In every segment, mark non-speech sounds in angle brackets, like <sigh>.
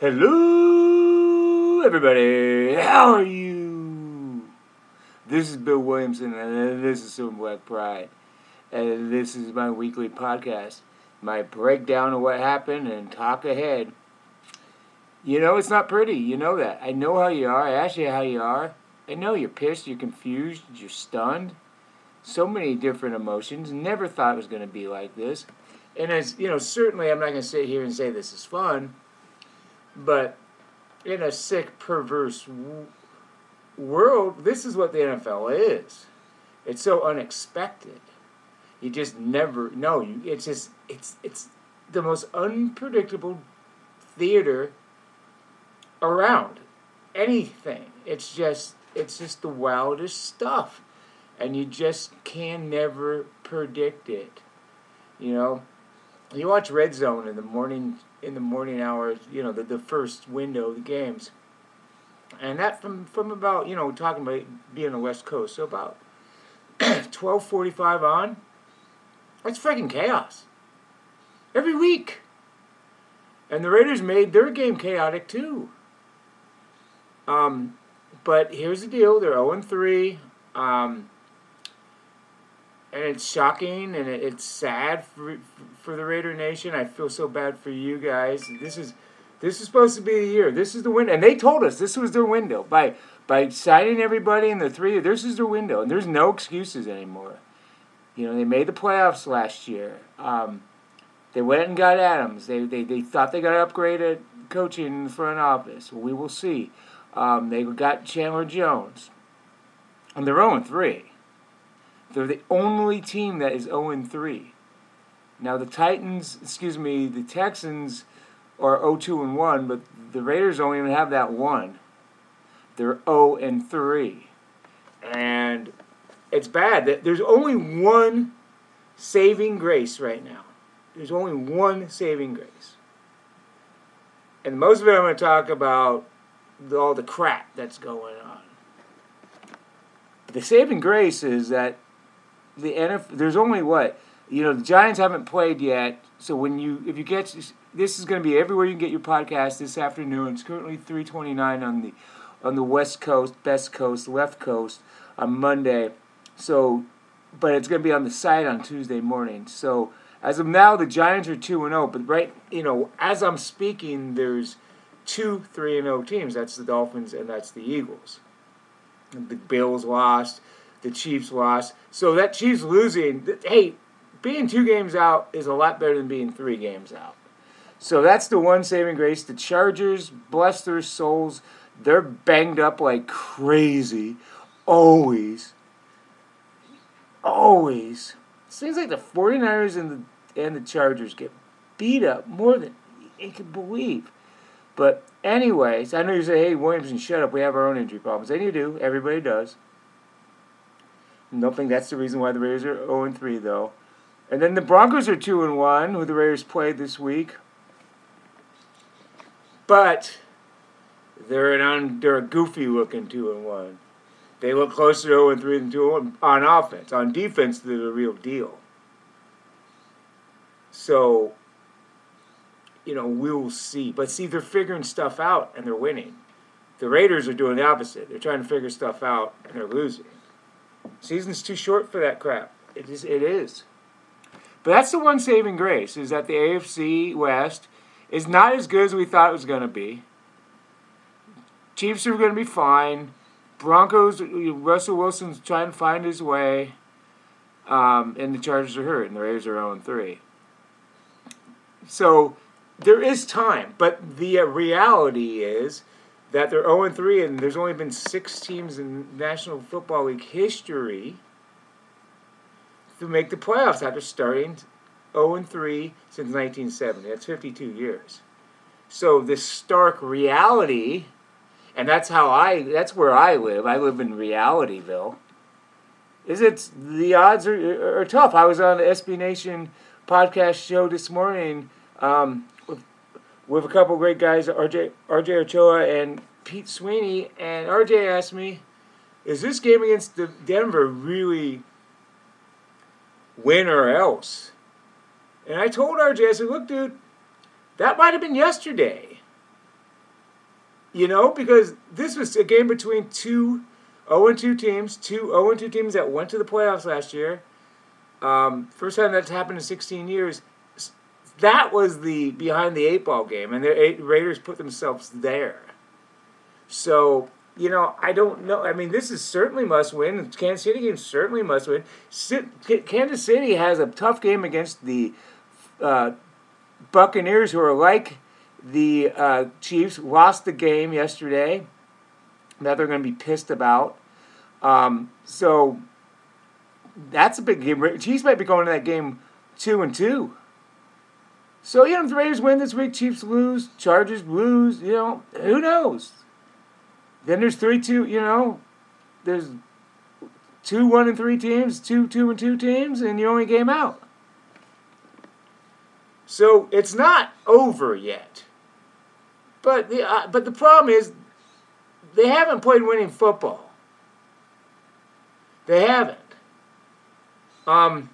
Hello, everybody. How are you? This is Bill Williamson, and this is Silver Black Pride, and this is my weekly podcast. My breakdown of what happened and talk ahead. You know it's not pretty. You know that. I know how you are. I ask you how you are. I know you're pissed. You're confused. You're stunned. So many different emotions. Never thought it was going to be like this. And as you know, certainly I'm not going to sit here and say this is fun but in a sick, perverse w- world, this is what the NFL is. It's so unexpected. You just never know. You, it's just it's it's the most unpredictable theater around. Anything. It's just it's just the wildest stuff, and you just can never predict it. You know, you watch Red Zone in the morning in the morning hours, you know, the, the first window of the games. And that from, from about, you know, talking about being on the West Coast, so about <clears throat> 1245 on, it's freaking chaos. Every week. And the Raiders made their game chaotic too. Um, but here's the deal: they're 0 3. Um, and it's shocking and it's sad for for the Raider Nation. I feel so bad for you guys. This is this is supposed to be the year. This is the window, and they told us this was their window by by signing everybody in the three. This is their window, and there's no excuses anymore. You know, they made the playoffs last year. Um, they went and got Adams. They, they they thought they got upgraded coaching in the front office. Well, we will see. Um, they got Chandler Jones, and they're 0 3. They're the only team that is 0 3. Now the Titans, excuse me, the Texans are 0 2 and 1, but the Raiders don't even have that one. They're 0 and 3. And it's bad. There's only one saving grace right now. There's only one saving grace. And most of it I'm going to talk about all the crap that's going on. The saving grace is that the NFL, there's only what you know. The Giants haven't played yet, so when you if you get this is going to be everywhere you can get your podcast this afternoon. It's currently 3:29 on the on the West Coast, Best Coast, Left Coast on Monday. So, but it's going to be on the site on Tuesday morning. So as of now, the Giants are two and zero. Oh, but right, you know, as I'm speaking, there's two three and zero oh teams. That's the Dolphins and that's the Eagles. The Bills lost the Chiefs lost. So that Chiefs losing, hey, being two games out is a lot better than being three games out. So that's the one saving grace. The Chargers, bless their souls, they're banged up like crazy. Always. Always. Seems like the 49ers and the, and the Chargers get beat up more than you can believe. But, anyways, I know you say, hey, Williamson, shut up. We have our own injury problems. And you do. Everybody does. Don't think that's the reason why the Raiders are 0 3 though. And then the Broncos are 2 and 1, who the Raiders played this week. But they're an they're a goofy looking 2 and 1. They look closer to 0 3 than 2 on offense. On defense, they're the real deal. So, you know, we'll see. But see, they're figuring stuff out and they're winning. The Raiders are doing the opposite. They're trying to figure stuff out and they're losing. Season's too short for that crap. It is. It is. But that's the one saving grace is that the AFC West is not as good as we thought it was going to be. Chiefs are going to be fine. Broncos, Russell Wilson's trying to find his way. Um, and the Chargers are hurt, and the Raiders are 0 3. So there is time, but the reality is that they're 0 3, and there's only been six teams in National Football League history to make the playoffs after starting 0 3 since 1970. That's 52 years. So this stark reality, and that's how I that's where I live. I live in realityville. Is it the odds are, are tough. I was on the SB Nation podcast show this morning um, with, a couple great guys, RJ RJ Ochoa and Pete Sweeney, and RJ asked me, "Is this game against the Denver really win or else?" And I told RJ, I said, "Look, dude, that might have been yesterday. You know, because this was a game between two 0 2 teams, two 0 2 teams that went to the playoffs last year. Um, first time that's happened in 16 years. That was the behind the eight ball game, and the Raiders put themselves there. So, you know, I don't know. I mean, this is certainly must win. Kansas City game certainly must win. Kansas City has a tough game against the uh, Buccaneers, who are like the uh, Chiefs, lost the game yesterday that they're going to be pissed about. Um, so that's a big game. Chiefs might be going to that game two and two. So you know, if the Raiders win this week, Chiefs lose, Chargers lose. You know, who knows? Then there's three two. You know, there's two one and three teams, two two and two teams, and you only game out. So it's not over yet. But the uh, but the problem is they haven't played winning football. They haven't. Um,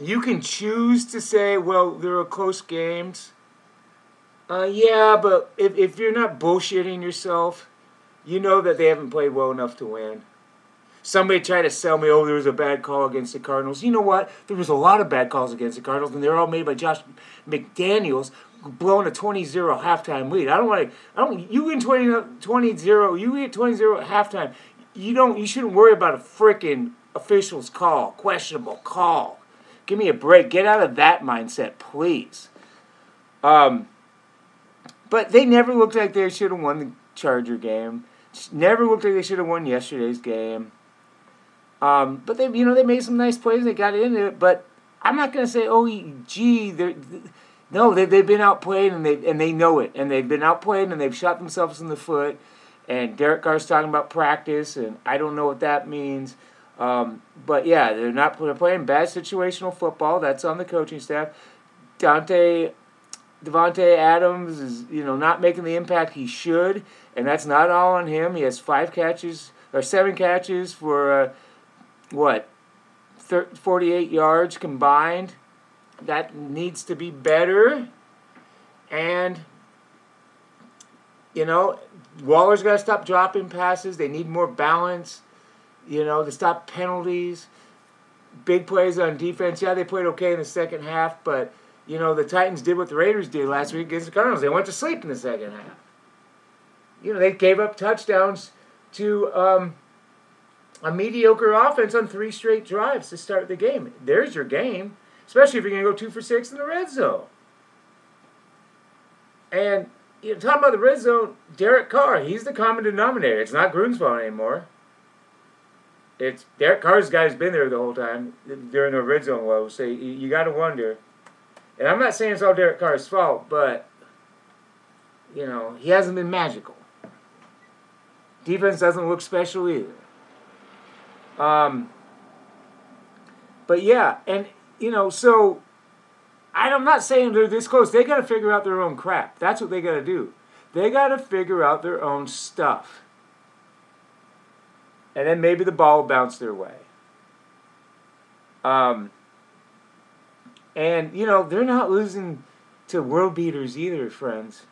you can choose to say, well, there are close games. Uh, yeah, but if, if you're not bullshitting yourself, you know that they haven't played well enough to win. Somebody tried to sell me, oh, there was a bad call against the Cardinals. You know what? There was a lot of bad calls against the Cardinals, and they're all made by Josh McDaniels blowing a 20-0 halftime lead. I don't want to. I don't. You win 20, 20-0. You get 20-0 at halftime. You don't. You shouldn't worry about a freaking official's call, questionable call. Give me a break. Get out of that mindset, please. Um, but they never looked like they should have won the Charger game. Never looked like they should have won yesterday's game. Um, but they, you know, they made some nice plays. And they got into it. But I'm not going to say, oh, gee, they're, no, they, they've been outplayed and they and they know it. And they've been outplayed and they've shot themselves in the foot. And Derek Carr's talking about practice, and I don't know what that means. Um, but yeah, they're not they're playing bad situational football. That's on the coaching staff. Dante Davante Adams is you know not making the impact he should, and that's not all on him. He has five catches or seven catches for. Uh, what, 48 yards combined. That needs to be better. And, you know, Waller's got to stop dropping passes. They need more balance, you know, to stop penalties. Big plays on defense. Yeah, they played okay in the second half, but, you know, the Titans did what the Raiders did last week against the Cardinals. They went to sleep in the second half. You know, they gave up touchdowns to um, a mediocre offense on three straight drives to start the game. There's your game, especially if you're going to go two for six in the red zone. And you know, talking about the red zone, Derek Carr, he's the common denominator. It's not Grunsbaugh anymore. It's Derek Carr's guy who's been there the whole time during the zone low. So you, you got to wonder. And I'm not saying it's all Derek Carr's fault, but you know he hasn't been magical. Defense doesn't look special either. Um, but yeah, and you know, so I'm not saying they're this close. They got to figure out their own crap. That's what they got to do. They got to figure out their own stuff. And then maybe the ball will bounce their way. Um, and, you know, they're not losing to world beaters either, friends.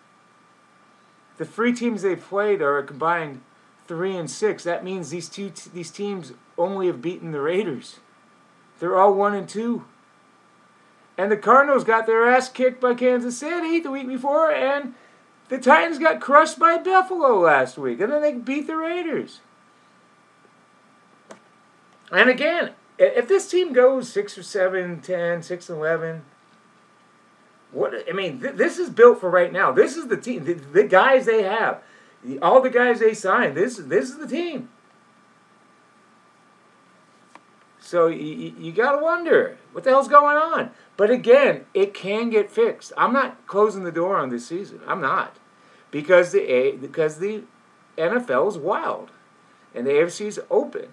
The three teams they've played are a combined three and six. That means these two t- these teams only have beaten the Raiders. They're all one and two. And the Cardinals got their ass kicked by Kansas City the week before, and the Titans got crushed by Buffalo last week, and then they beat the Raiders. And again, if this team goes six or seven, ten, six and eleven, what I mean, th- this is built for right now. This is the team, the, the guys they have all the guys they signed. This this is the team. So you, you got to wonder, What the hell's going on? But again, it can get fixed. I'm not closing the door on this season. I'm not. Because the because the NFL is wild. And the AFC is open.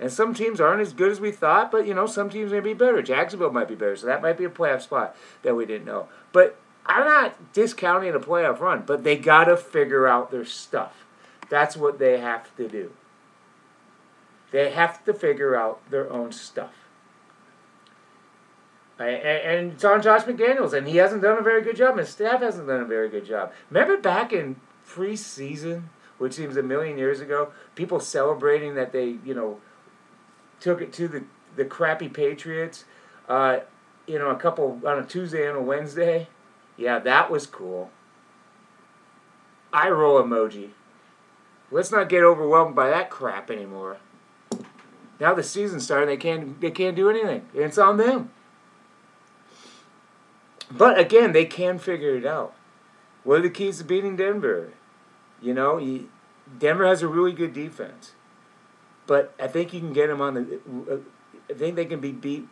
And some teams aren't as good as we thought, but you know, some teams may be better. Jacksonville might be better, so that might be a playoff spot that we didn't know. But I'm not discounting a playoff run, but they gotta figure out their stuff. That's what they have to do. They have to figure out their own stuff. And it's on Josh McDaniels, and he hasn't done a very good job. His staff hasn't done a very good job. Remember back in preseason, which seems a million years ago, people celebrating that they, you know, took it to the the crappy Patriots, uh, you know, a couple on a Tuesday and a Wednesday. Yeah, that was cool. Eye roll emoji. Let's not get overwhelmed by that crap anymore. Now the season's starting, they can't they can't do anything. It's on them. But again, they can figure it out. What are the keys to beating Denver? You know, Denver has a really good defense, but I think you can get them on the. I think they can be beat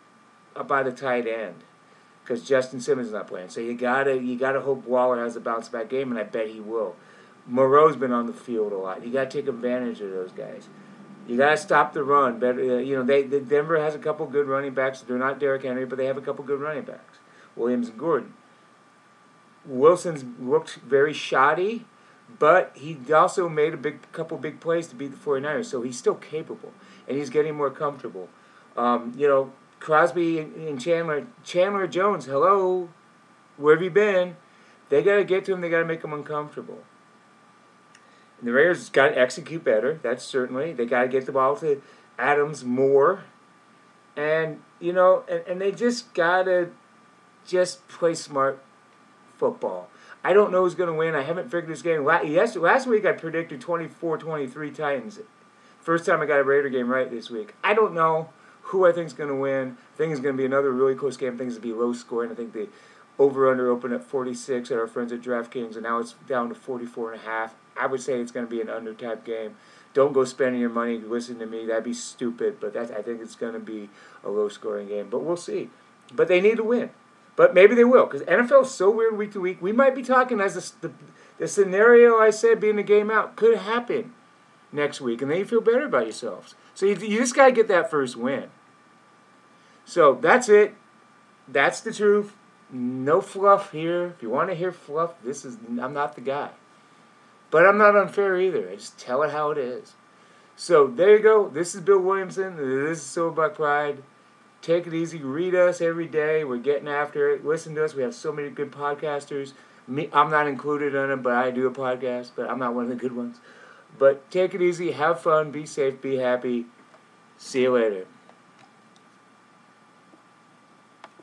by the tight end because Justin Simmons is not playing. So you gotta you gotta hope Waller has a bounce back game, and I bet he will. Moreau's been on the field a lot. You gotta take advantage of those guys. You gotta stop the run. Better, uh, you know, they, they Denver has a couple good running backs. They're not Derrick Henry, but they have a couple good running backs. Williams and Gordon. Wilson's looked very shoddy, but he also made a big couple big plays to beat the 49ers, so he's still capable, and he's getting more comfortable. Um, you know, Crosby and Chandler, Chandler Jones, hello, where have you been? They got to get to him. They got to make him uncomfortable. And the Raiders got to execute better. That's certainly they got to get the ball to Adams more, and you know, and, and they just got to just play smart football. I don't know who's going to win. I haven't figured this game. Last, last week I predicted 24-23 Titans. First time I got a Raider game right this week. I don't know who I think is going to win. I think it's going to be another really close game. Going to be low scoring. I think the over-under opened at 46 at our friends at DraftKings, and now it's down to 44 and a half. I would say it's going to be an under type game. Don't go spending your money. Listen to me. That'd be stupid. But that's, I think it's going to be a low-scoring game. But we'll see. But they need to win. But maybe they will because NFL is so weird week to week. We might be talking as a, the, the scenario I said being a game out could happen next week, and then you feel better about yourselves. So you, you just got to get that first win. So that's it. That's the truth. No fluff here. If you want to hear fluff, this is I'm not the guy. But I'm not unfair either. I just tell it how it is. So there you go. This is Bill Williamson. This is Silverback Pride. Take it easy. Read us every day. We're getting after it. Listen to us. We have so many good podcasters. Me, I'm not included in them, but I do a podcast, but I'm not one of the good ones. But take it easy. Have fun. Be safe. Be happy. See you later.